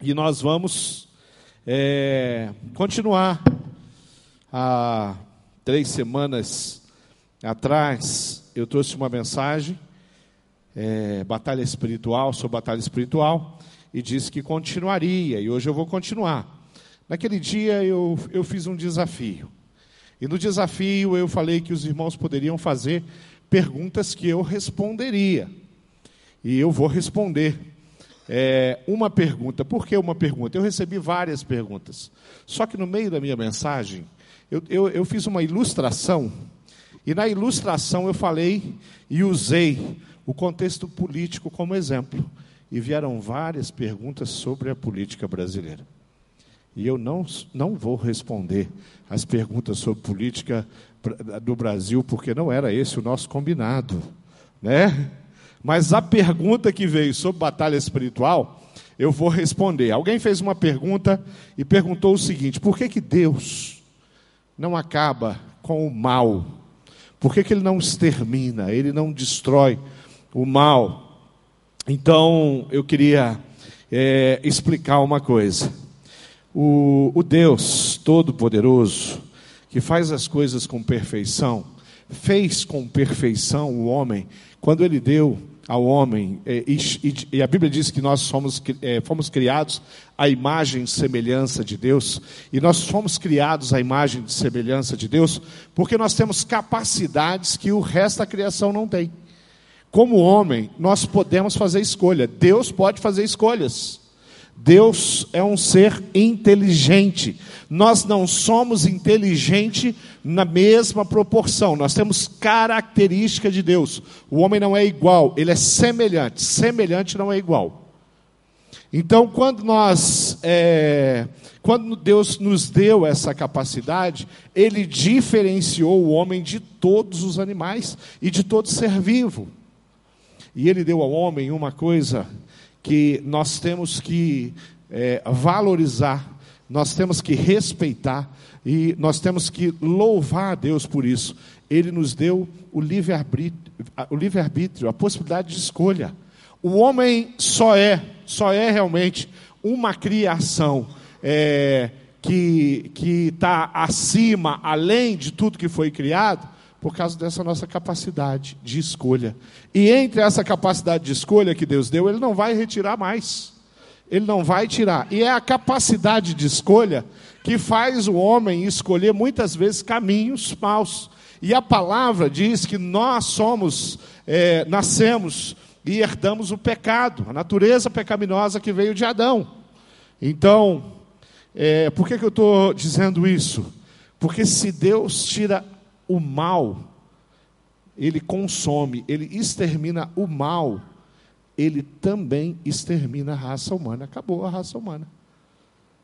E nós vamos é, continuar. Há três semanas atrás, eu trouxe uma mensagem, é, batalha espiritual, sobre batalha espiritual, e disse que continuaria, e hoje eu vou continuar. Naquele dia eu, eu fiz um desafio. E no desafio eu falei que os irmãos poderiam fazer perguntas que eu responderia. E eu vou responder é, uma pergunta. Por que uma pergunta? Eu recebi várias perguntas. Só que no meio da minha mensagem, eu, eu, eu fiz uma ilustração. E na ilustração eu falei e usei o contexto político como exemplo. E vieram várias perguntas sobre a política brasileira. E eu não, não vou responder as perguntas sobre política do Brasil, porque não era esse o nosso combinado, né? Mas a pergunta que veio sobre batalha espiritual, eu vou responder. Alguém fez uma pergunta e perguntou o seguinte: por que, que Deus não acaba com o mal? Por que, que ele não extermina, ele não destrói o mal? Então, eu queria é, explicar uma coisa. O, o Deus Todo-Poderoso, que faz as coisas com perfeição, fez com perfeição o homem, quando ele deu ao homem, é, e, e, e a Bíblia diz que nós somos, é, fomos criados à imagem e semelhança de Deus, e nós fomos criados à imagem e semelhança de Deus, porque nós temos capacidades que o resto da criação não tem. Como homem, nós podemos fazer escolha, Deus pode fazer escolhas. Deus é um ser inteligente. Nós não somos inteligente na mesma proporção. Nós temos característica de Deus. O homem não é igual, ele é semelhante. Semelhante não é igual. Então, quando nós, é, quando Deus nos deu essa capacidade, Ele diferenciou o homem de todos os animais e de todo ser vivo. E Ele deu ao homem uma coisa que nós temos que é, valorizar, nós temos que respeitar e nós temos que louvar a Deus por isso. Ele nos deu o livre-arbítrio, a possibilidade de escolha. O homem só é, só é realmente uma criação é, que está acima, além de tudo que foi criado, por causa dessa nossa capacidade de escolha. E entre essa capacidade de escolha que Deus deu, Ele não vai retirar mais. Ele não vai tirar. E é a capacidade de escolha que faz o homem escolher muitas vezes caminhos maus. E a palavra diz que nós somos, é, nascemos e herdamos o pecado, a natureza pecaminosa que veio de Adão. Então, é, por que, que eu estou dizendo isso? Porque se Deus tira o mal, ele consome, ele extermina o mal, ele também extermina a raça humana. Acabou a raça humana.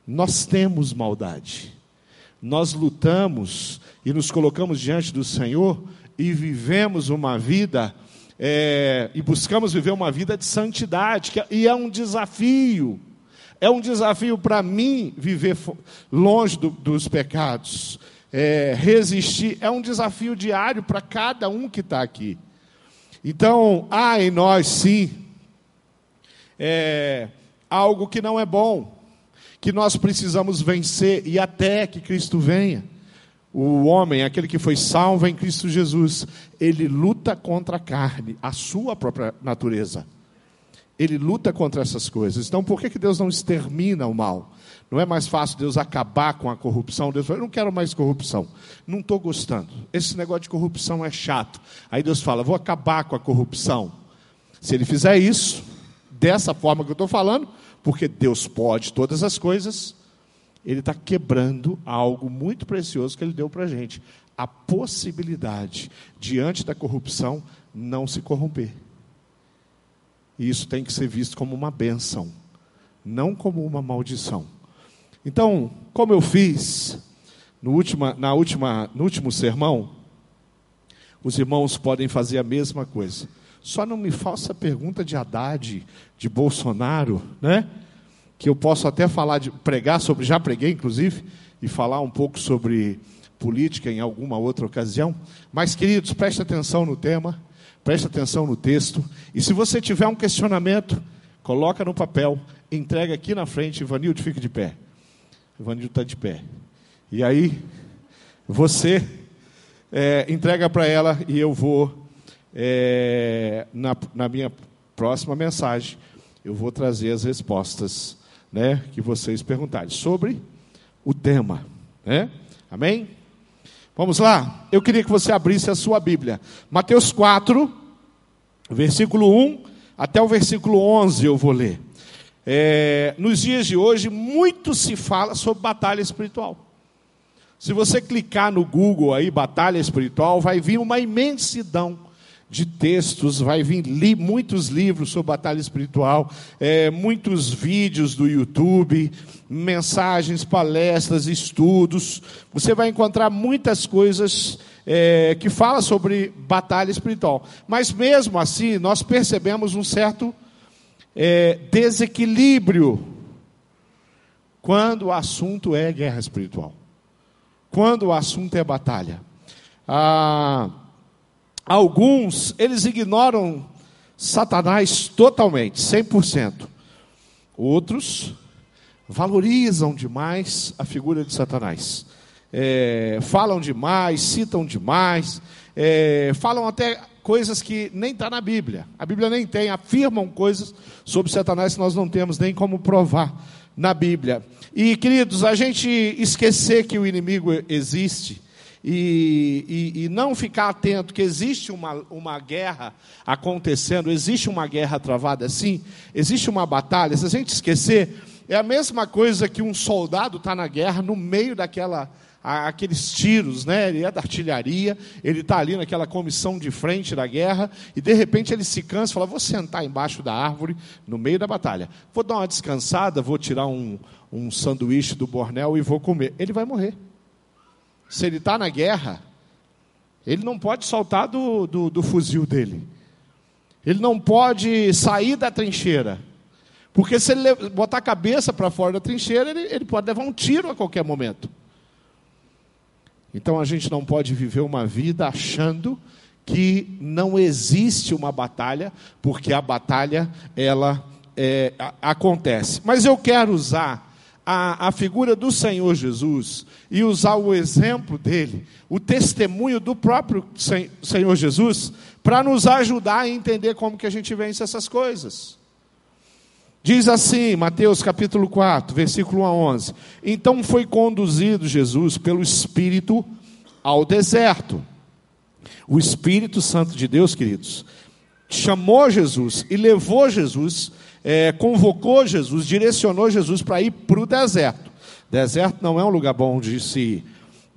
Nós temos maldade. Nós lutamos e nos colocamos diante do Senhor e vivemos uma vida é, e buscamos viver uma vida de santidade, que, é, e é um desafio. É um desafio para mim viver longe do, dos pecados é, resistir, é um desafio diário para cada um que está aqui. Então, há em nós, sim, é, algo que não é bom, que nós precisamos vencer e até que Cristo venha. O homem, aquele que foi salvo em Cristo Jesus, ele luta contra a carne, a sua própria natureza. Ele luta contra essas coisas. Então, por que, que Deus não extermina o mal? Não é mais fácil Deus acabar com a corrupção? Deus fala, eu não quero mais corrupção. Não estou gostando. Esse negócio de corrupção é chato. Aí Deus fala, vou acabar com a corrupção. Se ele fizer isso, dessa forma que eu estou falando, porque Deus pode todas as coisas, ele está quebrando algo muito precioso que ele deu para a gente. A possibilidade, diante da corrupção, não se corromper. E isso tem que ser visto como uma bênção, não como uma maldição. Então, como eu fiz no, última, na última, no último sermão, os irmãos podem fazer a mesma coisa. Só não me faça pergunta de Haddad, de Bolsonaro, né? Que eu posso até falar de pregar sobre, já preguei inclusive, e falar um pouco sobre política em alguma outra ocasião. Mas, queridos, preste atenção no tema, preste atenção no texto, e se você tiver um questionamento, coloca no papel entrega aqui na frente, Ivanildo, fica de pé. Ivanildo está de pé. E aí, você é, entrega para ela e eu vou, é, na, na minha próxima mensagem, eu vou trazer as respostas né, que vocês perguntarem sobre o tema. Né? Amém? Vamos lá? Eu queria que você abrisse a sua Bíblia. Mateus 4, versículo 1 até o versículo 11 eu vou ler. É, nos dias de hoje, muito se fala sobre batalha espiritual. Se você clicar no Google aí, batalha espiritual, vai vir uma imensidão de textos, vai vir li, muitos livros sobre batalha espiritual, é, muitos vídeos do YouTube, mensagens, palestras, estudos. Você vai encontrar muitas coisas é, que falam sobre batalha espiritual. Mas mesmo assim, nós percebemos um certo é, desequilíbrio quando o assunto é guerra espiritual, quando o assunto é batalha. Ah, alguns, eles ignoram Satanás totalmente, 100%. Outros valorizam demais a figura de Satanás. É, falam demais, citam demais, é, falam até coisas que nem está na Bíblia. A Bíblia nem tem, afirmam coisas sobre Satanás que nós não temos nem como provar na Bíblia. E, queridos, a gente esquecer que o inimigo existe e, e, e, não ficar atento que existe uma, uma guerra acontecendo, existe uma guerra travada assim, existe uma batalha, se a gente esquecer, é a mesma coisa que um soldado está na guerra no meio daquela aqueles tiros, né? Ele é da artilharia, ele está ali naquela comissão de frente da guerra, e de repente ele se cansa e fala: Vou sentar embaixo da árvore, no meio da batalha. Vou dar uma descansada, vou tirar um, um sanduíche do bornel e vou comer. Ele vai morrer. Se ele está na guerra, ele não pode soltar do, do, do fuzil dele. Ele não pode sair da trincheira. Porque se ele botar a cabeça para fora da trincheira, ele, ele pode levar um tiro a qualquer momento. Então a gente não pode viver uma vida achando que não existe uma batalha, porque a batalha ela é, acontece. Mas eu quero usar a, a figura do Senhor Jesus e usar o exemplo dele, o testemunho do próprio Senhor Jesus, para nos ajudar a entender como que a gente vence essas coisas. Diz assim, Mateus capítulo 4, versículo 1 a 11: Então foi conduzido Jesus pelo Espírito ao deserto. O Espírito Santo de Deus, queridos, chamou Jesus e levou Jesus, é, convocou Jesus, direcionou Jesus para ir para o deserto. Deserto não é um lugar bom de se ir.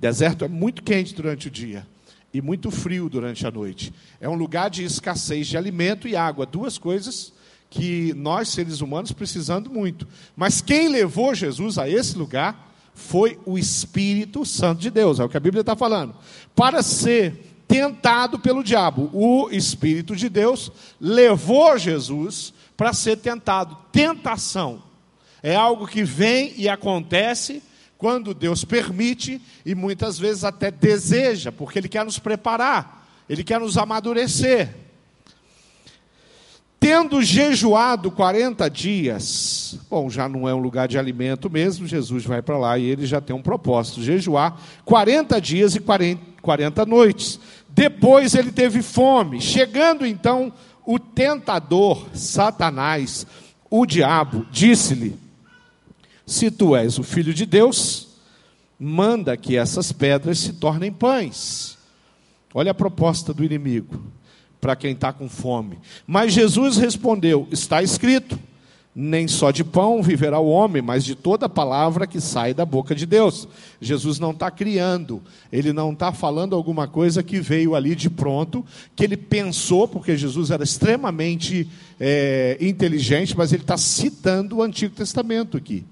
Deserto é muito quente durante o dia e muito frio durante a noite. É um lugar de escassez de alimento e água, duas coisas que nós, seres humanos, precisando muito. Mas quem levou Jesus a esse lugar foi o Espírito Santo de Deus, é o que a Bíblia está falando. Para ser tentado pelo diabo, o Espírito de Deus levou Jesus para ser tentado. Tentação é algo que vem e acontece quando Deus permite e muitas vezes até deseja, porque Ele quer nos preparar, Ele quer nos amadurecer. Tendo jejuado 40 dias, bom, já não é um lugar de alimento mesmo, Jesus vai para lá e ele já tem um propósito: jejuar 40 dias e 40, 40 noites. Depois ele teve fome. Chegando então o tentador, Satanás, o diabo, disse-lhe: Se tu és o filho de Deus, manda que essas pedras se tornem pães. Olha a proposta do inimigo para quem está com fome. Mas Jesus respondeu: Está escrito, nem só de pão viverá o homem, mas de toda palavra que sai da boca de Deus. Jesus não está criando, ele não está falando alguma coisa que veio ali de pronto, que ele pensou, porque Jesus era extremamente é, inteligente, mas ele está citando o Antigo Testamento aqui.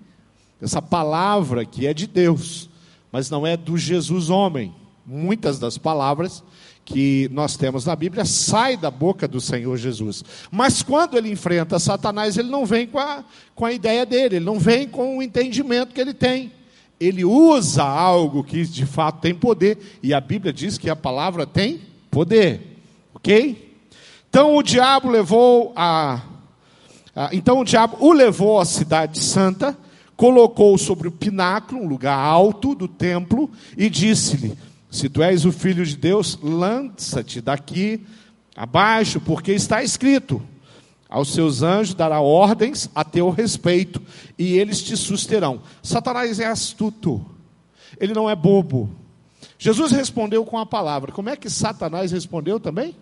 Essa palavra que é de Deus, mas não é do Jesus homem. Muitas das palavras que nós temos na Bíblia sai da boca do Senhor Jesus. Mas quando ele enfrenta Satanás, ele não vem com a, com a ideia dele, ele não vem com o entendimento que ele tem. Ele usa algo que de fato tem poder, e a Bíblia diz que a palavra tem poder. Ok? Então o diabo levou a, Ah, então o diabo o levou à cidade santa, colocou sobre o pináculo, um lugar alto do templo, e disse-lhe: Se tu és o filho de Deus, lança-te daqui abaixo, porque está escrito: Aos seus anjos dará ordens a teu respeito, e eles te susterão. Satanás é astuto, ele não é bobo. Jesus respondeu com a palavra. Como é que Satanás respondeu também?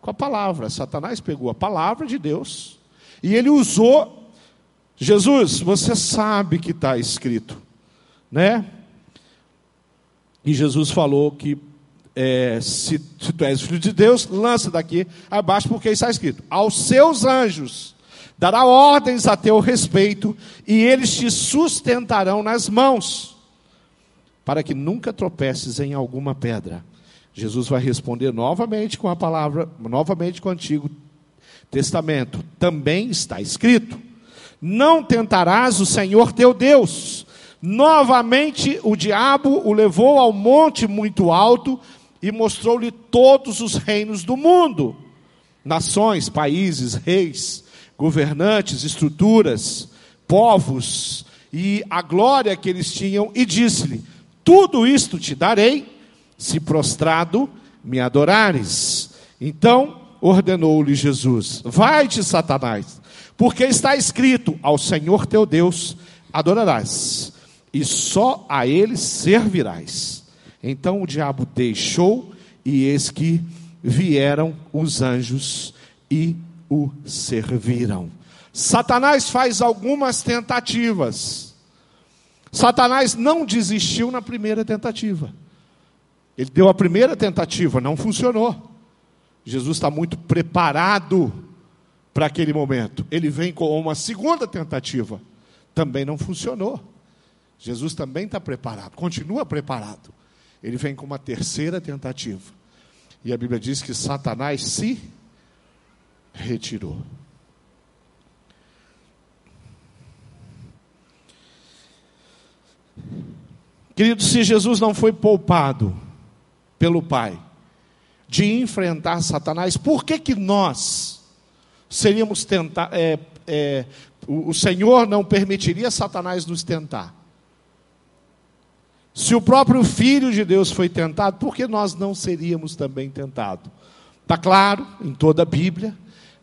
Com a palavra. Satanás pegou a palavra de Deus e ele usou. Jesus, você sabe que está escrito, né? E Jesus falou que é, se, se tu és filho de Deus, lança daqui abaixo, porque está escrito: aos seus anjos dará ordens a teu respeito, e eles te sustentarão nas mãos, para que nunca tropeces em alguma pedra. Jesus vai responder novamente com a palavra, novamente com o Antigo Testamento. Também está escrito: Não tentarás o Senhor teu Deus. Novamente o diabo o levou ao monte muito alto e mostrou-lhe todos os reinos do mundo: nações, países, reis, governantes, estruturas, povos e a glória que eles tinham, e disse-lhe: Tudo isto te darei, se prostrado me adorares. Então ordenou-lhe Jesus: Vai-te, Satanás, porque está escrito: Ao Senhor teu Deus adorarás, e só a ele servirás. Então o diabo deixou, e eis que vieram os anjos e o serviram. Satanás faz algumas tentativas. Satanás não desistiu na primeira tentativa. Ele deu a primeira tentativa, não funcionou. Jesus está muito preparado para aquele momento. Ele vem com uma segunda tentativa, também não funcionou. Jesus também está preparado, continua preparado ele vem com uma terceira tentativa. E a Bíblia diz que Satanás se retirou. Querido, se Jesus não foi poupado pelo Pai de enfrentar Satanás, por que que nós seríamos tentar? É, é, o, Senhor não permitiria Satanás nos tentar? Se o próprio Filho de Deus foi tentado, por que nós não seríamos também tentados? Está claro em toda a Bíblia,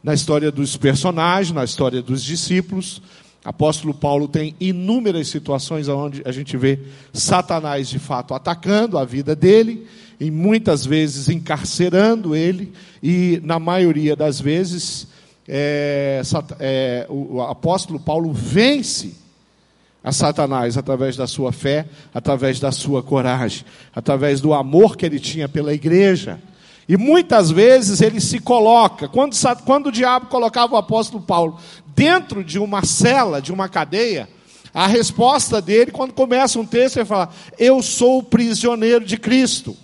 na história dos personagens, na história dos discípulos. Apóstolo Paulo tem inúmeras situações onde a gente vê Satanás de fato atacando a vida dele, e muitas vezes encarcerando ele, e na maioria das vezes é, é, o apóstolo Paulo vence a Satanás através da sua fé, através da sua coragem, através do amor que ele tinha pela igreja. E muitas vezes ele se coloca, quando, quando o diabo colocava o apóstolo Paulo dentro de uma cela, de uma cadeia, a resposta dele, quando começa um texto, ele fala: Eu sou prisioneiro de Cristo.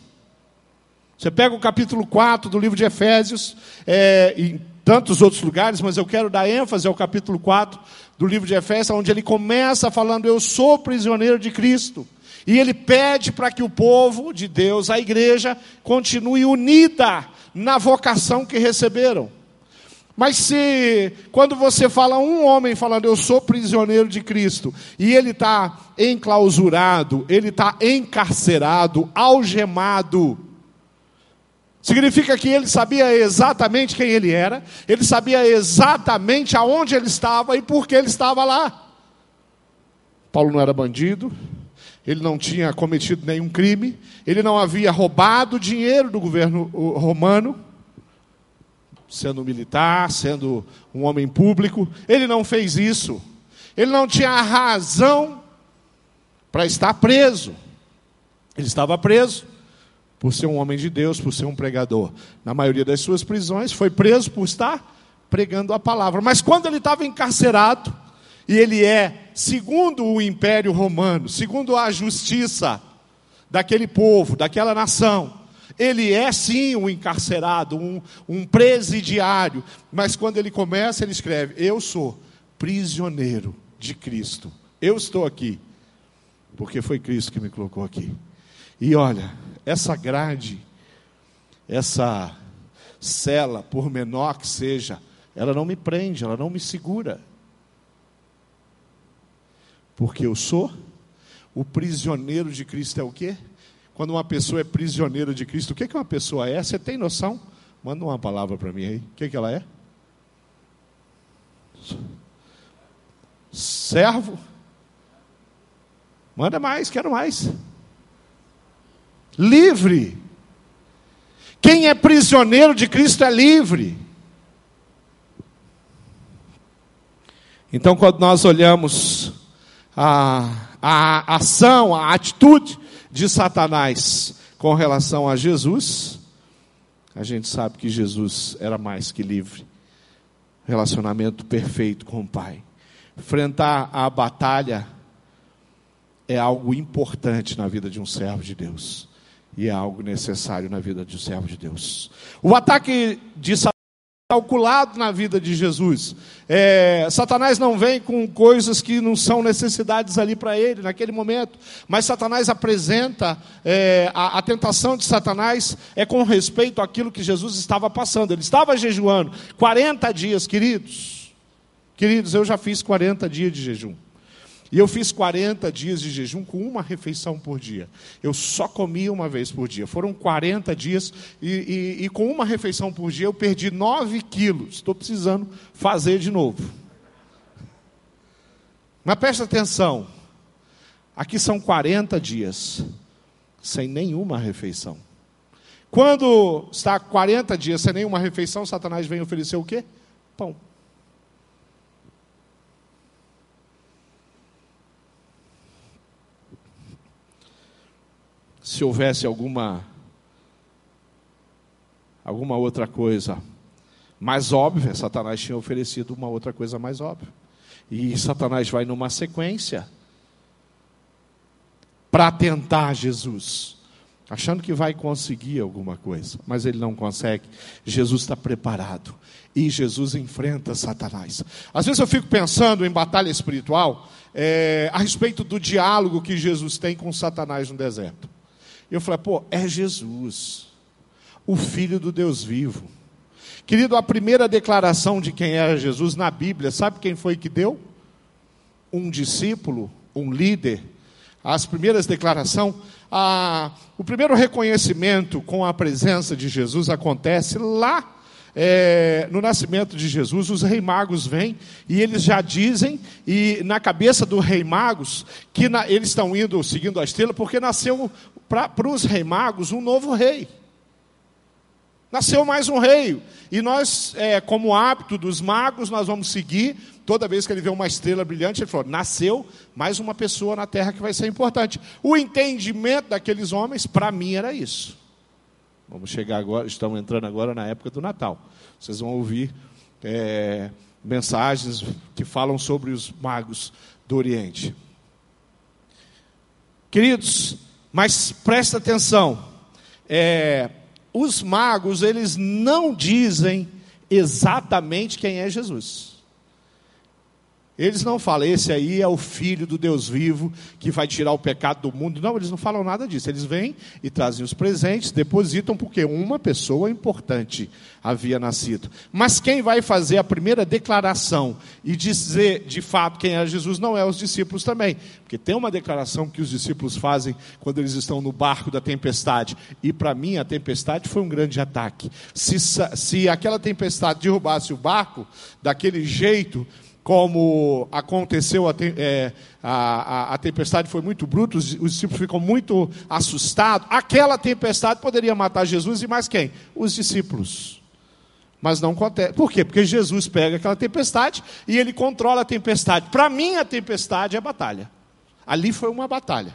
Você pega o capítulo 4 do livro de Efésios, é, em tantos outros lugares, mas eu quero dar ênfase ao capítulo 4 do livro de Efésios, onde ele começa falando: Eu sou prisioneiro de Cristo. E ele pede para que o povo de Deus, a igreja, continue unida na vocação que receberam. Mas se, quando você fala um homem falando, eu sou prisioneiro de Cristo, e ele está enclausurado, ele está encarcerado, algemado, Significa que ele sabia exatamente quem ele era, ele sabia exatamente aonde ele estava e por que ele estava lá. Paulo não era bandido, ele não tinha cometido nenhum crime, ele não havia roubado dinheiro do governo romano, sendo militar, sendo um homem público, ele não fez isso. Ele não tinha razão para estar preso. Ele estava preso por ser um homem de Deus, por ser um pregador. Na maioria das suas prisões, foi preso por estar pregando a palavra. Mas quando ele estava encarcerado, e ele é, segundo o Império Romano, segundo a justiça daquele povo, daquela nação, ele é sim um encarcerado, um, um presidiário, mas quando ele começa, ele escreve: Eu sou prisioneiro de Cristo. Eu estou aqui, porque foi Cristo que me colocou aqui. E olha, essa grade, essa cela, por menor que seja, ela não me prende, ela não me segura. Porque eu sou o prisioneiro de Cristo é o quê? Quando uma pessoa é prisioneiro de Cristo, o que, que uma pessoa é? Você tem noção? Manda uma palavra para mim aí. O que, que ela é? Servo. Manda mais, quero mais. Livre. Quem é prisioneiro de Cristo é livre. Então, quando nós olhamos a, a ação, a atitude de Satanás com relação a Jesus, a gente sabe que Jesus era mais que livre. Relacionamento perfeito com o Pai. Enfrentar a batalha é algo importante na vida de um servo de Deus. E é algo necessário na vida um servo de Deus. O ataque de Satanás calculado na vida de Jesus. É, Satanás não vem com coisas que não são necessidades ali para ele naquele momento, mas Satanás apresenta é, a, a, tentação de Satanás é com respeito àquilo que Jesus estava passando. Ele estava jejuando 40 dias, queridos. Queridos, eu já fiz 40 dias de jejum. E eu fiz 40 dias de jejum com uma refeição por dia. Eu só comia uma vez por dia. Foram 40 dias e, e, e com uma refeição por dia eu perdi 9 quilos. Estou precisando fazer de novo. Mas preste atenção. Aqui são 40 dias sem nenhuma refeição. Quando está 40 dias sem nenhuma refeição, Satanás vem oferecer o quê? Pão. Se houvesse alguma alguma outra coisa mais óbvia, Satanás tinha oferecido uma outra coisa mais óbvia. E Satanás vai numa sequência para tentar Jesus, achando que vai conseguir alguma coisa, mas ele não consegue. Jesus está preparado e Jesus enfrenta Satanás. Às vezes eu fico pensando em batalha espiritual é, a respeito do diálogo que Jesus tem com Satanás no deserto. Eu falei, pô, é Jesus, o Filho do Deus vivo. Querido, a primeira declaração de quem era Jesus na Bíblia, sabe quem foi que deu? Um discípulo, um líder. As primeiras declarações, a, o primeiro reconhecimento com a presença de Jesus acontece lá é, no nascimento de Jesus, os rei magos vêm e eles já dizem, e na cabeça do rei magos, que na, eles estão indo seguindo a estrela, porque nasceu para os rei magos um novo rei. Nasceu mais um rei. E nós, é, como hábito dos magos, nós vamos seguir. Toda vez que ele vê uma estrela brilhante, ele falou: nasceu mais uma pessoa na terra que vai ser importante. O entendimento daqueles homens, para mim, era isso. Vamos chegar agora, estamos entrando agora na época do Natal. Vocês vão ouvir é, mensagens que falam sobre os magos do Oriente. Queridos, mas presta atenção, é, os magos eles não dizem exatamente quem é Jesus. Eles não falam, esse aí é o filho do Deus vivo que vai tirar o pecado do mundo. Não, eles não falam nada disso. Eles vêm e trazem os presentes, depositam, porque uma pessoa importante havia nascido. Mas quem vai fazer a primeira declaração e dizer de fato quem é Jesus não é os discípulos também. Porque tem uma declaração que os discípulos fazem quando eles estão no barco da tempestade. E para mim a tempestade foi um grande ataque. Se, se aquela tempestade derrubasse o barco daquele jeito como aconteceu, a, é, a, a, tempestade foi muito bruta, os, os discípulos ficam muito assustados. Aquela tempestade poderia matar Jesus e mais quem? Os discípulos. Mas não acontece. Por quê? Porque Jesus pega aquela tempestade e ele controla a tempestade. Para mim, a tempestade é batalha. Ali foi uma batalha.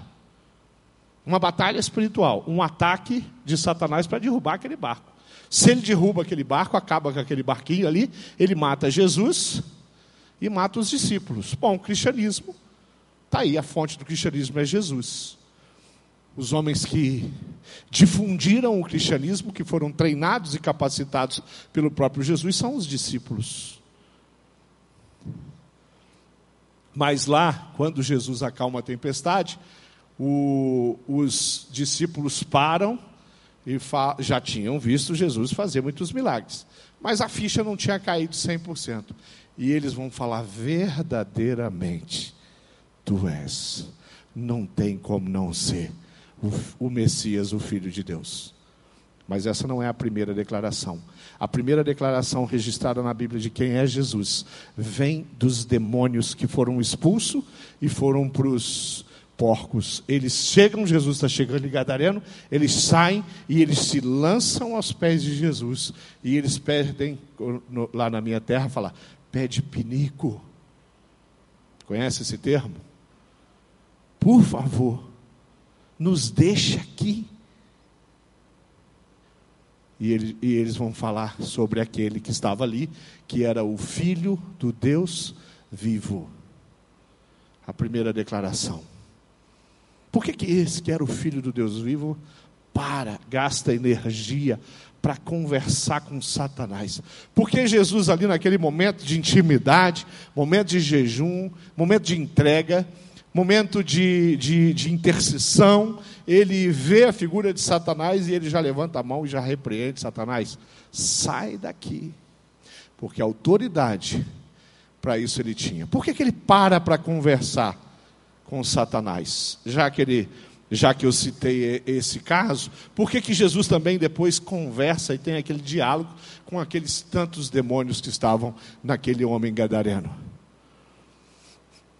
Uma batalha espiritual. Um ataque de Satanás para derrubar aquele barco. Se ele derruba aquele barco, acaba com aquele barquinho ali, ele mata Jesus e mata os discípulos. Bom, o cristianismo, está aí, a fonte do cristianismo é Jesus. Os homens que difundiram o cristianismo, que foram treinados e capacitados pelo próprio Jesus, são os discípulos. Mas lá, quando Jesus acalma a tempestade, o, os discípulos param e já tinham visto Jesus fazer muitos milagres. Mas a ficha não tinha caído 100%. E eles vão falar verdadeiramente: Tu és, não tem como não ser o, o Messias, o Filho de Deus. Mas essa não é a primeira declaração. A primeira declaração registrada na Bíblia de quem é Jesus vem dos demônios que foram expulsos e foram para os porcos. Eles chegam, Jesus está chegando em Gadareno, eles saem e eles se lançam aos pés de Jesus. E eles pedem, lá na minha terra, fala, pede pinico. Conhece esse termo? Por favor, nos deixe aqui. E, ele, e, eles vão falar sobre aquele que estava ali, que era o Filho do Deus vivo. A primeira declaração. Por que, que esse que era o Filho do Deus vivo para, gasta energia para conversar com Satanás? Porque Jesus, ali naquele momento de intimidade, momento de jejum, momento de entrega, momento de, de, de intercessão, ele vê a figura de Satanás e ele já levanta a mão e já repreende Satanás. Sai daqui. Porque autoridade para isso ele tinha. Por que, que ele para para conversar com Satanás? Já que ele já que eu citei esse caso, por que, que Jesus também depois conversa e tem aquele diálogo com aqueles tantos demônios que estavam naquele homem gadareno?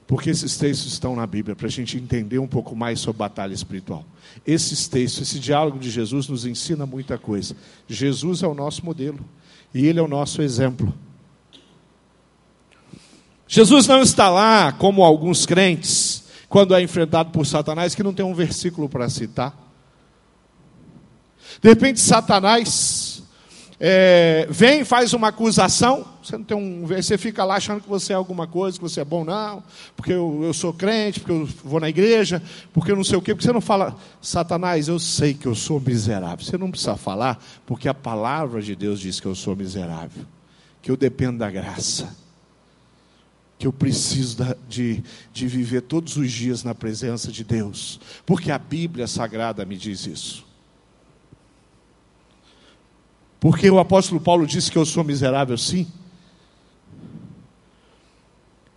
Porque esses textos estão na Bíblia para a gente entender um pouco mais sobre batalha espiritual. Esses textos, esse diálogo de Jesus nos ensina muita coisa. Jesus é o nosso modelo e ele é o nosso exemplo. Jesus não está lá como alguns crentes, quando é enfrentado por Satanás, que não tem um versículo para citar. De repente, Satanás é, vem, faz uma acusação, você não tem um, você fica lá achando que você é alguma coisa, que você é bom, não, porque eu, eu sou crente, porque eu vou na igreja, porque eu não sei o quê, porque você não fala, Satanás, eu sei que eu sou miserável. Você não precisa falar, porque a palavra de Deus diz que eu sou miserável, que eu dependo da graça, que eu preciso de, de viver todos os dias na presença de Deus, porque a Bíblia Sagrada me diz isso. Porque o apóstolo Paulo disse que eu sou miserável, sim.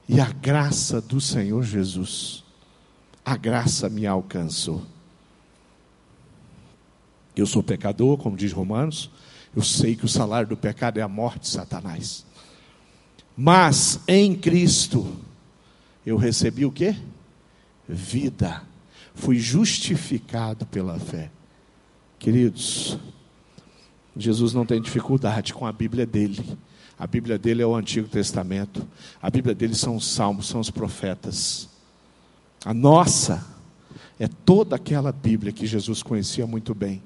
E a graça do Senhor Jesus, a graça me alcançou. Eu sou pecador, como diz Romanos, eu sei que o salário do pecado é a morte, Satanás. Mas em Cristo eu recebi o que? Vida. Fui justificado pela fé. Queridos, Jesus não tem dificuldade com a Bíblia dele. A Bíblia dele é o Antigo Testamento. A Bíblia dele são os salmos, são os profetas. A nossa é toda aquela Bíblia que Jesus conhecia muito bem.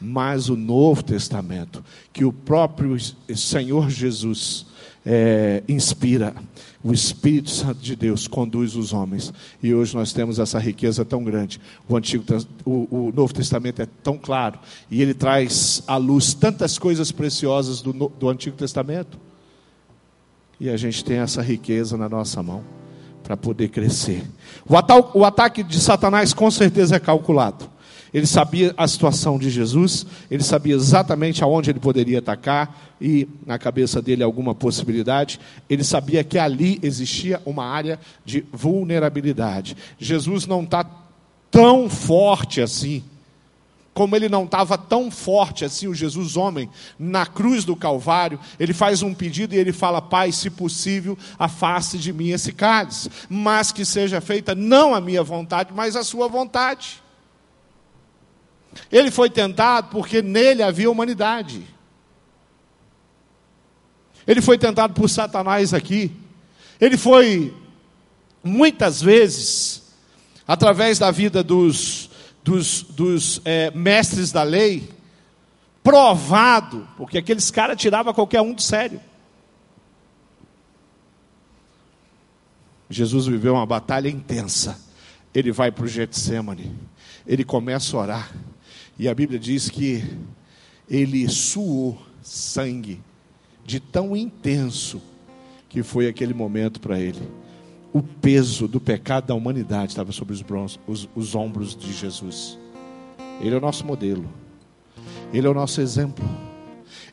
Mas o Novo Testamento, que o próprio Senhor Jesus é, inspira, o Espírito Santo de Deus conduz os homens. E hoje nós temos essa riqueza tão grande. O, Antigo, o, o Novo Testamento é tão claro. E ele traz à luz tantas coisas preciosas do, do Antigo Testamento. E a gente tem essa riqueza na nossa mão para poder crescer. O, o ataque de Satanás com certeza é calculado. Ele sabia a situação de Jesus, ele sabia exatamente aonde ele poderia atacar e na cabeça dele alguma possibilidade. Ele sabia que ali existia uma área de vulnerabilidade. Jesus não está tão forte assim. Como ele não estava tão forte assim, o Jesus homem, na cruz do Calvário, ele faz um pedido e ele fala: Pai, se possível, afaste de mim esse cálice, mas que seja feita não a minha vontade, mas a sua vontade. Ele foi tentado porque nele havia humanidade. Ele foi tentado por Satanás aqui. Ele foi, muitas vezes, através da vida dos, dos, dos é, mestres da lei, provado, porque aqueles caras tiravam qualquer um do sério. Jesus viveu uma batalha intensa. Ele vai para o Getsemane. Ele começa a orar. E a Bíblia diz que ele suou sangue de tão intenso que foi aquele momento para ele. O peso do pecado da humanidade estava sobre os, bronzos, os, os ombros de Jesus. Ele é o nosso modelo. Ele é o nosso exemplo.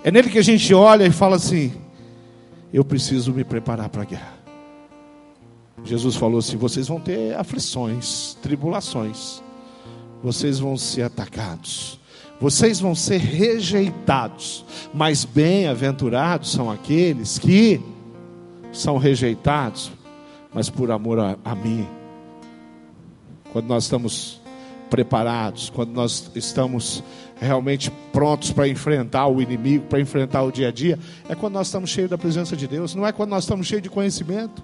É nele que a gente olha e fala assim: eu preciso me preparar para a guerra. Jesus falou assim: vocês vão ter aflições, tribulações, vocês vão ser atacados, vocês vão ser rejeitados, mas bem-aventurados são aqueles que são rejeitados, mas por amor a, a mim. Quando nós estamos preparados, quando nós estamos realmente prontos para enfrentar o inimigo, para enfrentar o dia a dia, é quando nós estamos cheios da presença de Deus, não é quando nós estamos cheios de conhecimento.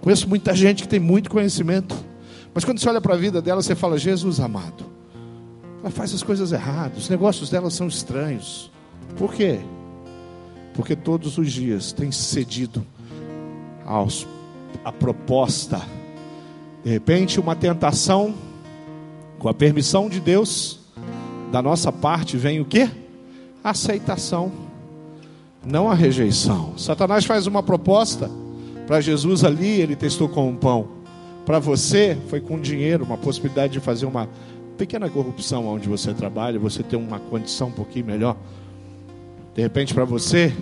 Conheço muita gente que tem muito conhecimento, mas quando você olha para a vida dela, você fala: Jesus amado, ela faz as coisas erradas, os negócios dela são estranhos. Por quê? Porque todos os dias tem cedido aos, a proposta. De repente, uma tentação, com a permissão de Deus, da nossa parte vem o que? Aceitação, não a rejeição. Satanás faz uma proposta para Jesus ali, ele testou com um pão. Para você, foi com dinheiro, uma possibilidade de fazer uma pequena corrupção onde você trabalha, você ter uma condição um pouquinho melhor. De repente, para você,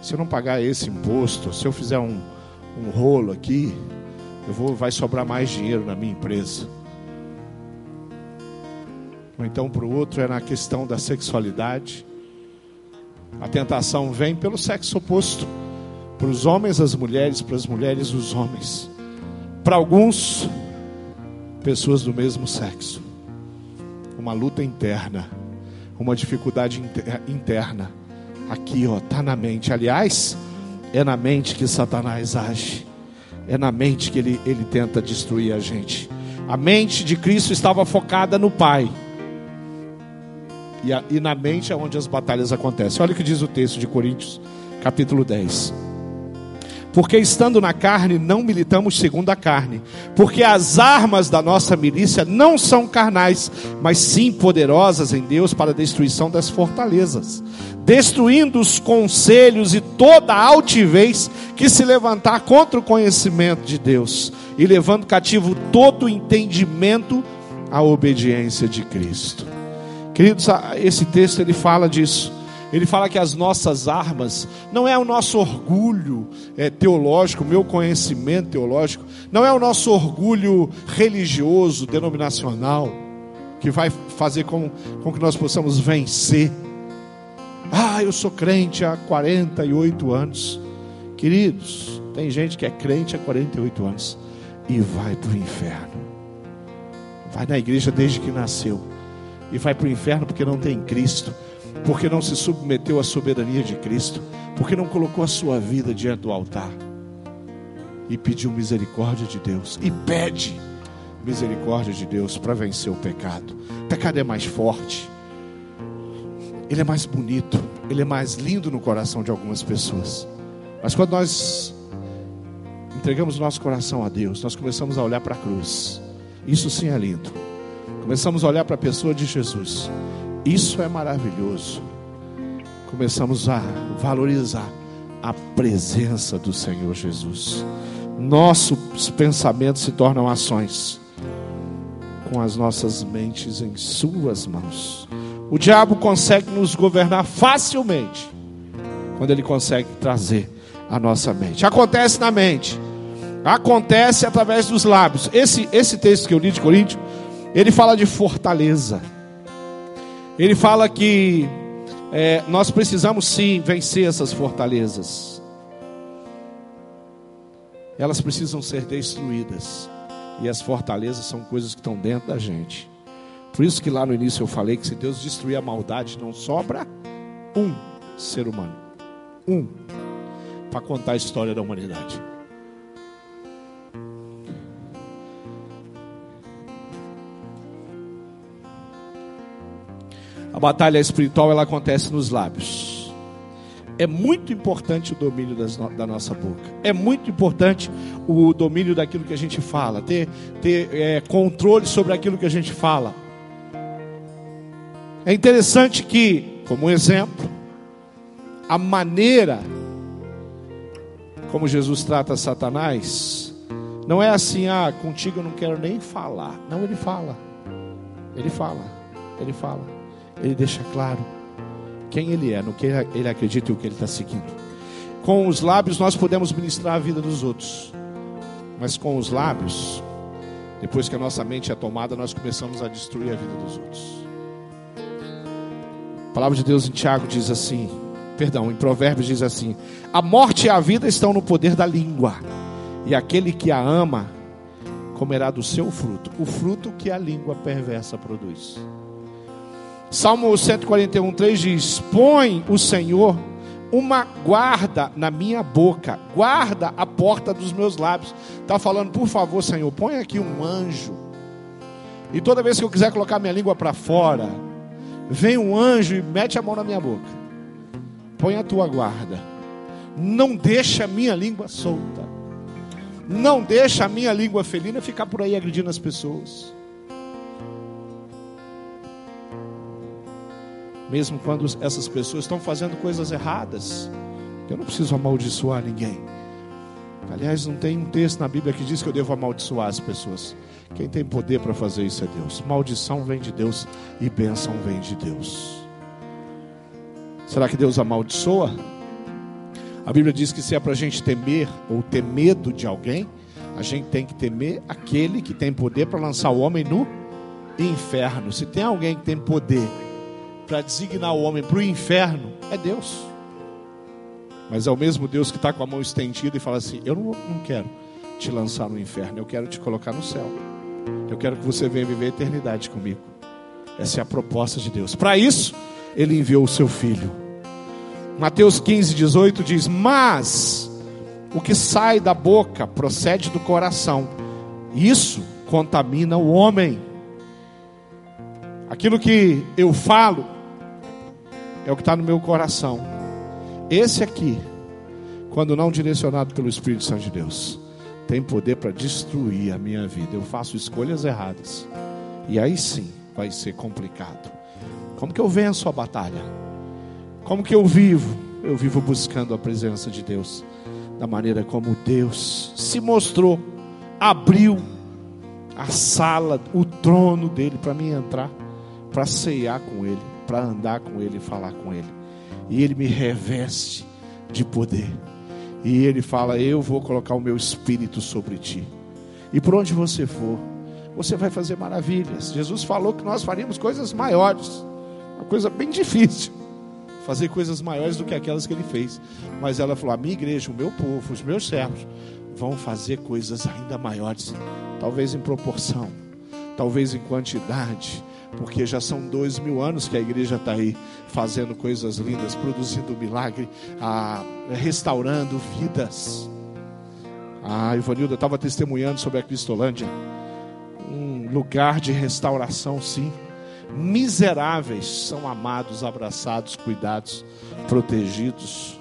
se eu não pagar esse imposto, se eu fizer um, um rolo aqui, eu vou, vai sobrar mais dinheiro na minha empresa. Ou então para o outro é na questão da sexualidade. A tentação vem pelo sexo oposto. Para os homens, as mulheres, para as mulheres, os homens. Para alguns, pessoas do mesmo sexo. Uma luta interna, uma dificuldade interna. Aqui, ó, tá na mente. Aliás, é na mente que Satanás age. É na mente que ele, ele tenta destruir a gente. A mente de Cristo estava focada no Pai. E, a, e na mente é onde as batalhas acontecem. Olha o que diz o texto de Coríntios, capítulo 10. Porque estando na carne, não militamos segundo a carne. Porque as armas da nossa milícia não são carnais, mas sim poderosas em Deus para a destruição das fortalezas. Destruindo os conselhos e toda altivez que se levantar contra o conhecimento de Deus. E levando cativo todo o entendimento à obediência de Cristo. Queridos, esse texto ele fala disso. Ele fala que as nossas armas não é o nosso orgulho é, teológico, meu conhecimento teológico, não é o nosso orgulho religioso, denominacional, que vai fazer com, com que nós possamos vencer. Ah, eu sou crente há 48 anos. Queridos, tem gente que é crente há 48 anos e vai para o inferno. Vai na igreja desde que nasceu e vai para o inferno porque não tem Cristo, porque não se submeteu à soberania de Cristo, porque não colocou a sua vida diante do altar e pediu misericórdia de Deus e pede misericórdia de Deus para vencer o pecado. O pecado é mais forte, ele é mais bonito, ele é mais lindo no coração de algumas pessoas. Mas quando nós entregamos nosso coração a Deus, nós começamos a olhar para a cruz. Isso sim é lindo. Começamos a olhar para a pessoa de Jesus. Isso é maravilhoso. Começamos a valorizar a presença do Senhor Jesus. Nossos pensamentos se tornam ações com as nossas mentes em Suas mãos. O diabo consegue nos governar facilmente quando ele consegue trazer a nossa mente. Acontece na mente, acontece através dos lábios. Esse, esse texto que eu li de Coríntios ele fala de fortaleza. Ele fala que é, nós precisamos sim vencer essas fortalezas. Elas precisam ser destruídas. E as fortalezas são coisas que estão dentro da gente. Por isso que lá no início eu falei que se Deus destruir a maldade, não sobra um ser humano. Um. Para contar a história da humanidade. Batalha espiritual ela acontece nos lábios. É muito importante o domínio das, da nossa boca. É muito importante o domínio daquilo que a gente fala, ter, ter é, controle sobre aquilo que a gente fala. É interessante que, como exemplo, a maneira como Jesus trata Satanás não é assim, ah, contigo eu não quero nem falar. Não, ele fala. Ele fala. Ele fala. Ele deixa claro quem ele é, no que ele acredita e o que ele está seguindo. Com os lábios nós podemos ministrar a vida dos outros, mas com os lábios, depois que a nossa mente é tomada, nós começamos a destruir a vida dos outros. A palavra de Deus em Tiago diz assim, perdão, em Provérbios diz assim: A morte e a vida estão no poder da língua, e aquele que a ama comerá do seu fruto, o fruto que a língua perversa produz. Salmo 141, 3 diz: Põe o Senhor uma guarda na minha boca, guarda a porta dos meus lábios. Está falando, por favor, Senhor, põe aqui um anjo. E toda vez que eu quiser colocar minha língua para fora, vem um anjo e mete a mão na minha boca. Põe a tua guarda. Não deixa a minha língua solta. Não deixa a minha língua felina ficar por aí agredindo as pessoas. Mesmo quando essas pessoas estão fazendo coisas erradas. Eu não preciso amaldiçoar ninguém. Aliás, não tem um texto na Bíblia que diz que eu devo amaldiçoar as pessoas. Quem tem poder para fazer isso é Deus. Maldição vem de Deus e bênção vem de Deus. Será que Deus amaldiçoa? A Bíblia diz que se é para a gente temer ou ter medo de alguém, a gente tem que temer aquele que tem poder para lançar o homem no inferno. Se tem alguém que tem poder para designar o homem para o inferno é Deus. Mas é o mesmo Deus que está com a mão estendida e fala assim: Eu não, não quero te lançar no inferno, eu quero te colocar no céu. Eu quero que você venha viver a eternidade comigo. Essa é a proposta de Deus. Para isso, ele enviou o seu filho. Mateus 15, 18 diz: Mas o que sai da boca procede do coração, isso contamina o homem. Aquilo que eu falo é o que está no meu coração. Esse aqui, quando não direcionado pelo Espírito Santo de Deus, tem poder para destruir a minha vida. Eu faço escolhas erradas. E aí sim vai ser complicado. Como que eu venço a batalha? Como que eu vivo? Eu vivo buscando a presença de Deus, da maneira como Deus se mostrou, abriu a sala, o trono dele para mim entrar, para ceiar com ele para andar com Ele e falar com Ele. E Ele me reveste de poder. E Ele fala: Eu vou colocar o meu espírito sobre ti. E por onde você for, você vai fazer maravilhas. Jesus falou que nós faríamos coisas maiores, uma coisa bem difícil, fazer coisas maiores do que aquelas que Ele fez. Mas ela falou: A minha igreja, o meu povo, os meus servos vão fazer coisas ainda maiores, talvez em proporção, talvez em quantidade porque já são dois mil anos que a igreja está aí fazendo coisas lindas, produzindo milagre, ah, restaurando vidas. A Ivanilda estava testemunhando sobre a Cristolândia, um lugar de restauração, sim. Miseráveis são amados, abraçados, cuidados, protegidos.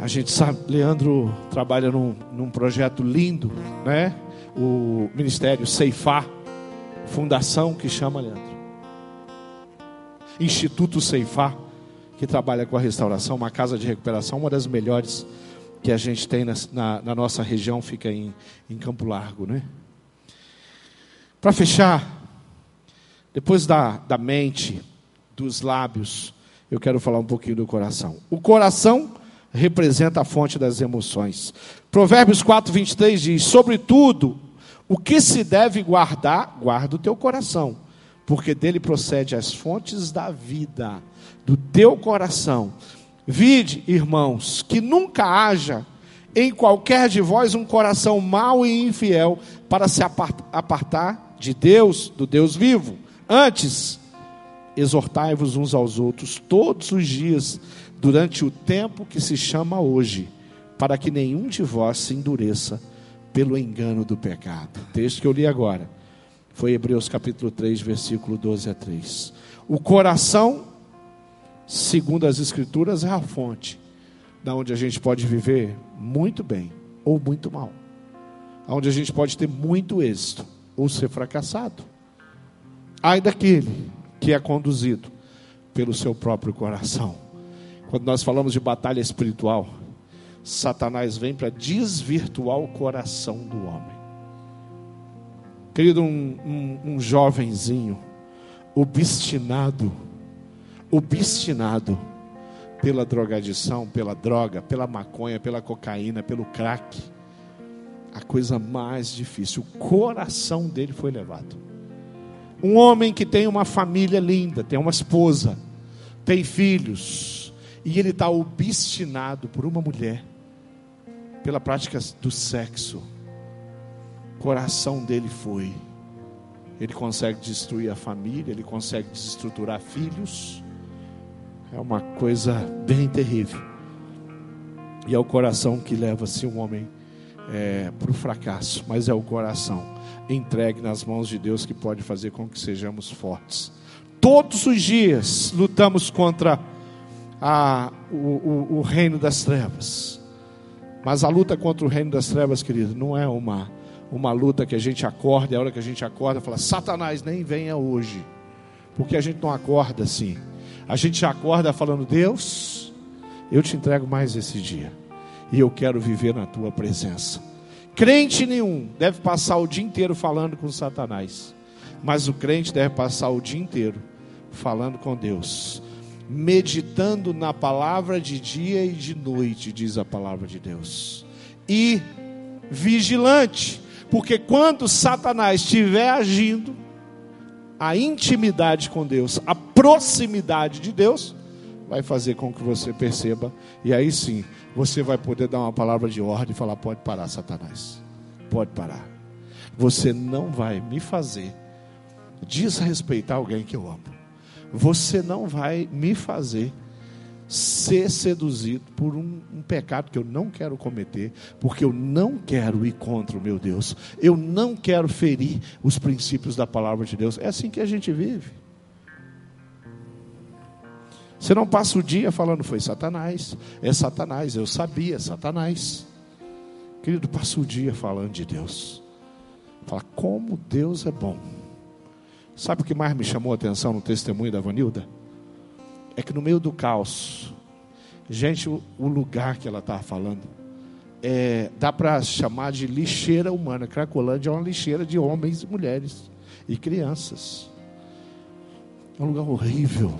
A gente sabe, Leandro trabalha num, num projeto lindo, né? O Ministério Ceifar fundação que chama, Leandro. Instituto Ceifar, que trabalha com a restauração, uma casa de recuperação, uma das melhores que a gente tem na, na, na nossa região, fica em, em Campo Largo, né? Para fechar, depois da, da mente, dos lábios, eu quero falar um pouquinho do coração. O coração representa a fonte das emoções. Provérbios 4, 23 diz: Sobretudo, o que se deve guardar, guarda o teu coração, porque dele procede as fontes da vida, do teu coração. Vide, irmãos, que nunca haja em qualquer de vós um coração mau e infiel para se apartar de Deus, do Deus vivo. Antes, exortai-vos uns aos outros todos os dias, durante o tempo que se chama hoje, para que nenhum de vós se endureça pelo engano do pecado. O texto que eu li agora foi Hebreus capítulo 3, versículo 12 a 3. O coração, segundo as escrituras, é a fonte da onde a gente pode viver muito bem ou muito mal. Onde a gente pode ter muito êxito ou ser fracassado. Ai daquele que é conduzido pelo seu próprio coração. Quando nós falamos de batalha espiritual, Satanás vem para desvirtuar o coração do homem. Querido, um, um, um jovenzinho, obstinado, obstinado pela drogadição, pela droga, pela maconha, pela cocaína, pelo crack. A coisa mais difícil, o coração dele foi levado. Um homem que tem uma família linda, tem uma esposa, tem filhos, e ele está obstinado por uma mulher, pela prática do sexo. O coração dele foi. Ele consegue destruir a família, ele consegue desestruturar filhos. É uma coisa bem terrível. E é o coração que leva-se um homem é, para o fracasso, mas é o coração entregue nas mãos de Deus que pode fazer com que sejamos fortes. Todos os dias lutamos contra a, o, o, o reino das trevas. Mas a luta contra o reino das trevas, querido, não é uma, uma luta que a gente acorda, e a hora que a gente acorda, fala, Satanás nem venha hoje. Porque a gente não acorda assim. A gente acorda falando, Deus, eu te entrego mais esse dia. E eu quero viver na tua presença. Crente nenhum deve passar o dia inteiro falando com Satanás. Mas o crente deve passar o dia inteiro falando com Deus meditando na palavra de dia e de noite, diz a palavra de Deus. E vigilante, porque quando Satanás estiver agindo, a intimidade com Deus, a proximidade de Deus, vai fazer com que você perceba, e aí sim, você vai poder dar uma palavra de ordem e falar: pode parar, Satanás, pode parar. Você não vai me fazer desrespeitar alguém que eu amo você não vai me fazer ser seduzido por um, um, pecado que eu não quero cometer, porque eu não quero ir contra o meu Deus, eu não quero ferir os princípios da palavra de Deus. É assim que a gente vive. Você não passa o dia falando, foi Satanás, é Satanás, eu sabia, Satanás. Querido, passa o dia falando de Deus. Fala, como Deus é bom. Sabe o que mais me chamou a atenção no testemunho da Vanilda? É que no meio do caos, gente, o, lugar que ela estava falando, é, dá para chamar de lixeira humana. Cracolândia é uma lixeira de homens e mulheres e crianças. É um lugar horrível.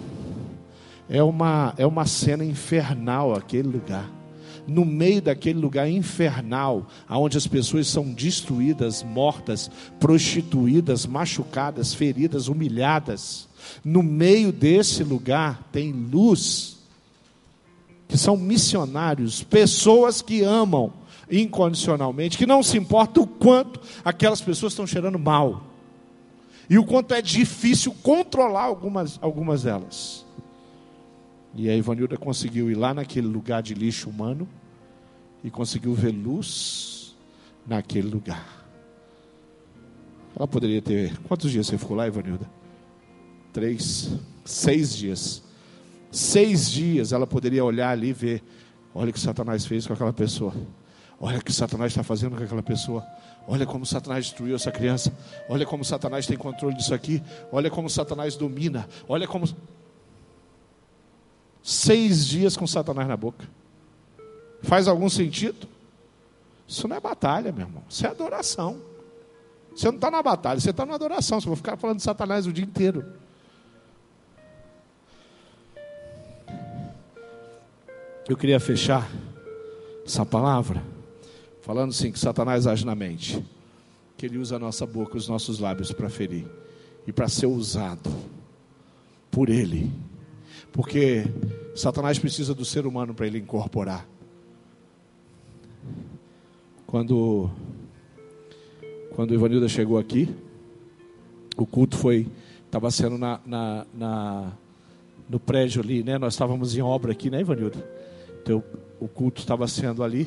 É uma, é uma cena infernal aquele lugar no meio daquele lugar infernal, onde as pessoas são destruídas, mortas, prostituídas, machucadas, feridas, humilhadas. No meio desse lugar tem luz, que são missionários, pessoas que amam incondicionalmente, que não se importa o quanto aquelas pessoas estão cheirando mal. E o quanto é difícil controlar algumas, algumas delas. E a Ivanilda conseguiu ir lá naquele lugar de lixo humano e conseguiu ver luz naquele lugar. Ela poderia ter. Quantos dias você ficou lá, Ivanilda? Três, seis dias. Seis dias ela poderia olhar ali e ver: olha o que Satanás fez com aquela pessoa. Olha o que Satanás está fazendo com aquela pessoa. Olha como Satanás destruiu essa criança. Olha como Satanás tem controle disso aqui. Olha como Satanás domina. Olha como seis dias com Satanás na boca. Faz algum sentido? Isso não é batalha, meu irmão. Isso é adoração. Você não está na batalha, você está na adoração. Você vai ficar falando de Satanás o dia inteiro. Eu queria fechar essa palavra falando assim que Satanás age na mente, que ele usa a nossa boca, os nossos lábios para ferir e para ser usado por ele porque Satanás precisa do ser humano para ele incorporar. Quando quando Ivanilda chegou aqui, o culto foi estava sendo na, na, na, no prédio ali, né? Nós estávamos em obra aqui, né, Ivanilda? Então, o culto estava sendo ali.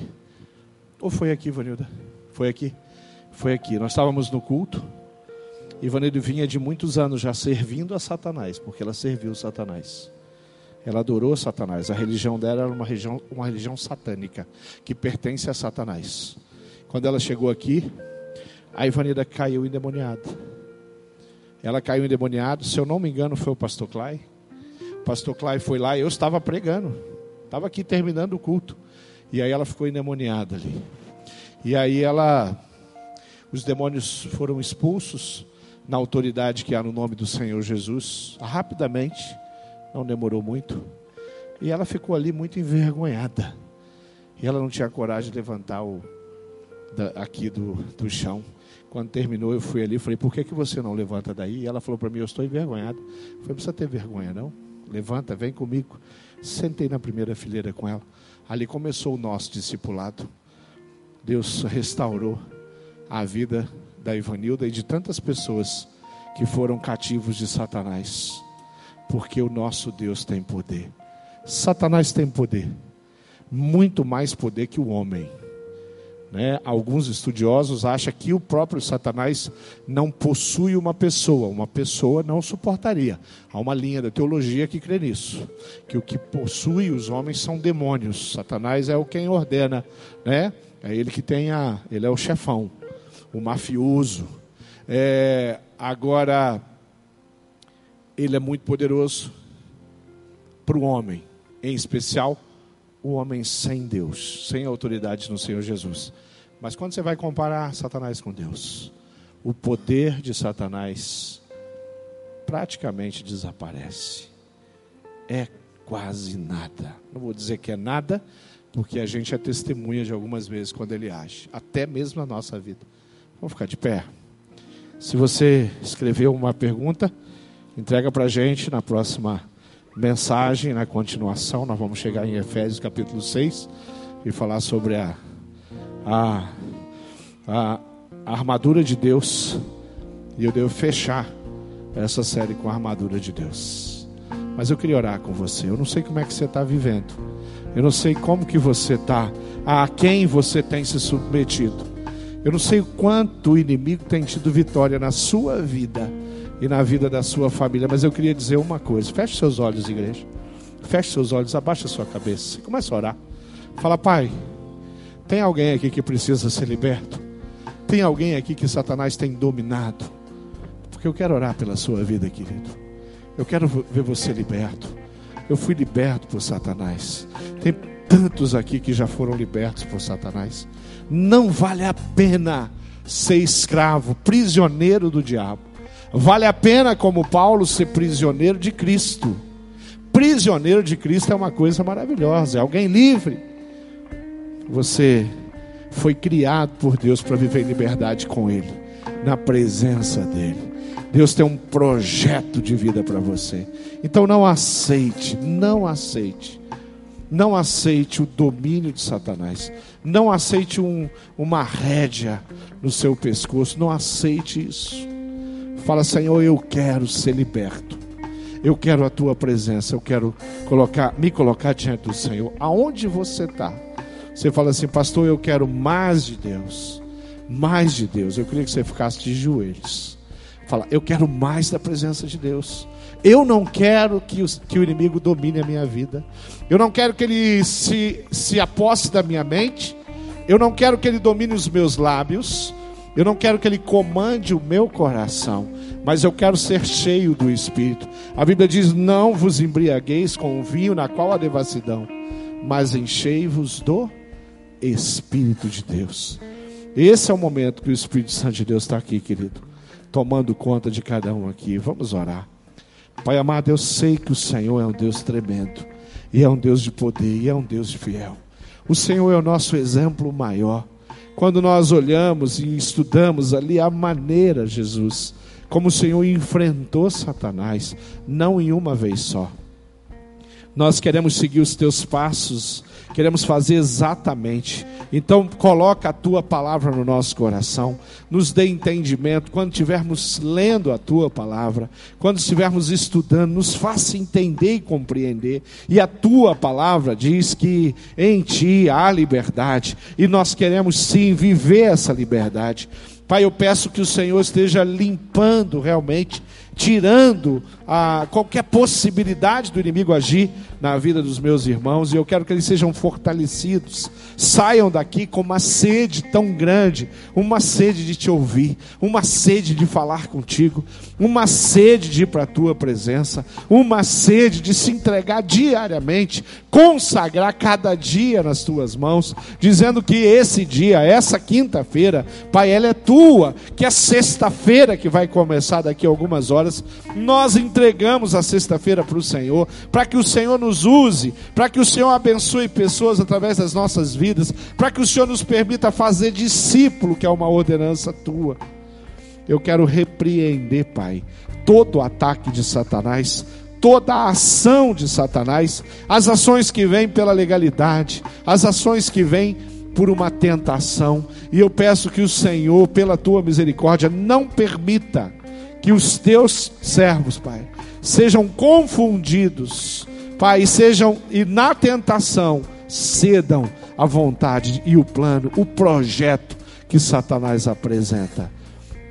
Ou foi aqui, Ivanilda? Foi aqui. Foi aqui. Nós estávamos no culto. Ivanilda vinha de muitos anos já servindo a Satanás, porque ela serviu Satanás. Ela adorou Satanás. A religião dela era uma religião, uma religião satânica, que pertence a Satanás. Quando ela chegou aqui, a Ivanida caiu endemoniada. Ela caiu endemoniada, se eu não me engano, foi o pastor Clay. O pastor Clay foi lá eu estava pregando. Estava aqui terminando o culto. E aí ela ficou endemoniada ali. E aí ela. Os demônios foram expulsos. na autoridade que há no nome do Senhor Jesus, rapidamente, não demorou muito, e ela ficou ali muito envergonhada. E ela não tinha coragem de levantar o, da, aqui do, do chão. Quando terminou, eu fui ali e falei, por que, que você não levanta daí? E ela falou para mim, eu estou envergonhada. Eu falei, precisa ter vergonha, não. Levanta, vem comigo. Sentei na primeira fileira com ela. Ali começou o nosso discipulado. Deus restaurou a vida da Ivanilda e de tantas pessoas que foram cativos de Satanás. Porque o nosso Deus tem poder. Satanás tem poder. Muito mais poder que o homem. Né? Alguns estudiosos acham que o próprio Satanás não possui uma pessoa, uma pessoa não suportaria. Há uma linha da teologia que crê nisso, que o que possui os homens são demônios. Satanás é o quem ordena, né? É ele que tem a, ele é o chefão, o mafioso. É, agora, ele é muito poderoso para o homem, em especial o homem sem Deus, sem autoridade no Senhor Jesus. Mas quando você vai comparar Satanás com Deus, o poder de Satanás praticamente desaparece. É quase nada. Não vou dizer que é nada, porque a gente é testemunha de algumas vezes quando ele age, até mesmo na nossa vida. Vamos ficar de pé. Se você escreveu uma pergunta, entrega para a gente na próxima mensagem, na continuação. Nós vamos chegar em Efésios capítulo 6 e falar sobre a, a, a, armadura de Deus. E eu devo fechar essa série com a armadura de Deus. Mas eu queria orar com você. Eu não sei como é que você está vivendo. Eu não sei como que você está, a quem você tem se submetido. Eu não sei o quanto o inimigo tem tido vitória na sua vida e na vida da sua família. Mas eu queria dizer uma coisa: feche seus olhos, igreja. Feche seus olhos, abaixa sua cabeça comece a orar. Fala, Pai, tem alguém aqui que precisa ser liberto? Tem alguém aqui que Satanás tem dominado? Porque eu quero orar pela sua vida, querido. Eu quero ver você liberto. Eu fui liberto por Satanás. Tem tantos aqui que já foram libertos por Satanás. Não vale a pena ser escravo, prisioneiro do diabo. Vale a pena, como Paulo, ser prisioneiro de Cristo. Prisioneiro de Cristo é uma coisa maravilhosa, é alguém livre. Você foi criado por Deus para viver em liberdade com Ele, na presença dEle. Deus tem um projeto de vida para você. Então não aceite, não aceite, não aceite o domínio de Satanás. Não aceite um, uma rédea no seu pescoço. Não aceite isso. Fala, Senhor, eu quero ser liberto. Eu quero a tua presença. Eu quero colocar, me colocar diante do Senhor. Aonde você está? Você fala assim, pastor, eu quero mais de Deus. Mais de Deus. Eu queria que você ficasse de joelhos. Fala, eu quero mais da presença de Deus. Eu não quero que o, que o inimigo domine a minha vida. Eu não quero que ele se, se aposse da minha mente. Eu não quero que ele domine os meus lábios. Eu não quero que ele comande o meu coração, mas eu quero ser cheio do Espírito. A Bíblia diz: Não vos embriagueis com o vinho na qual há devassidão, mas enchei-vos do Espírito de Deus. Esse é o momento que o Espírito Santo de Deus está aqui, querido, tomando conta de cada um aqui. Vamos orar. Pai amado, eu sei que o Senhor é um Deus tremendo, e é um Deus de poder, e é um Deus de fiel. O Senhor é o nosso exemplo maior quando nós olhamos e estudamos ali a maneira, Jesus, como o Senhor enfrentou Satanás, não em uma vez só. Nós queremos seguir os teus passos, queremos fazer exatamente. Então, coloca a tua palavra no nosso coração, nos dê entendimento quando estivermos lendo a tua palavra, quando estivermos estudando, nos faça entender e compreender. E a tua palavra diz que em ti há liberdade, e nós queremos sim viver essa liberdade. Pai, eu peço que o Senhor esteja limpando realmente tirando a qualquer possibilidade do inimigo agir na vida dos meus irmãos, e eu quero que eles sejam fortalecidos, saiam daqui com uma sede tão grande, uma sede de te ouvir, uma sede de falar contigo, uma sede de ir para a tua presença, uma sede de se entregar diariamente, consagrar cada dia nas tuas mãos, dizendo que esse dia, essa quinta-feira, Pai, ela é tua, que é sexta-feira que vai começar daqui a algumas horas, nós entregamos a sexta-feira para o Senhor, para que o Senhor nos use, para que o Senhor abençoe pessoas através das nossas vidas, para que o Senhor nos permita fazer discípulo, que é uma ordenança tua. Eu quero repreender, Pai, todo o ataque de Satanás, toda a ação de Satanás, as ações que vêm pela legalidade, as ações que vêm por uma tentação, e eu peço que o Senhor, pela tua misericórdia, não permita que os teus servos, Pai, sejam confundidos, Pai, sejam e na tentação cedam a vontade e o plano, o projeto que Satanás apresenta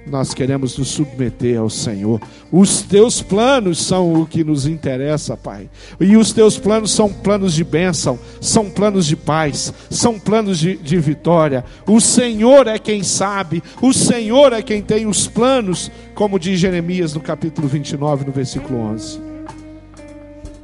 nós queremos nos submeter ao Senhor. Os teus planos são o que nos interessa, Pai. E os teus planos são planos de bênção, são planos de paz, são planos de, de vitória. O Senhor é quem sabe, o Senhor é quem tem os planos, como diz Jeremias no capítulo 29, no versículo 11.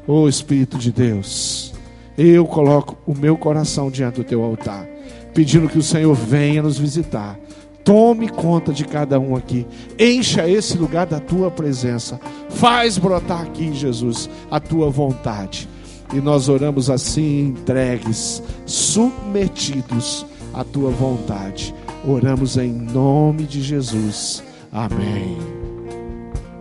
Ô oh, Espírito de Deus, eu coloco o meu coração diante do teu altar, pedindo que o Senhor venha nos visitar Tome conta de cada um aqui. Encha esse lugar da tua presença. Faz brotar aqui, Jesus, a tua vontade. E nós oramos assim, entregues, submetidos à tua vontade. Oramos em nome de Jesus. Amém.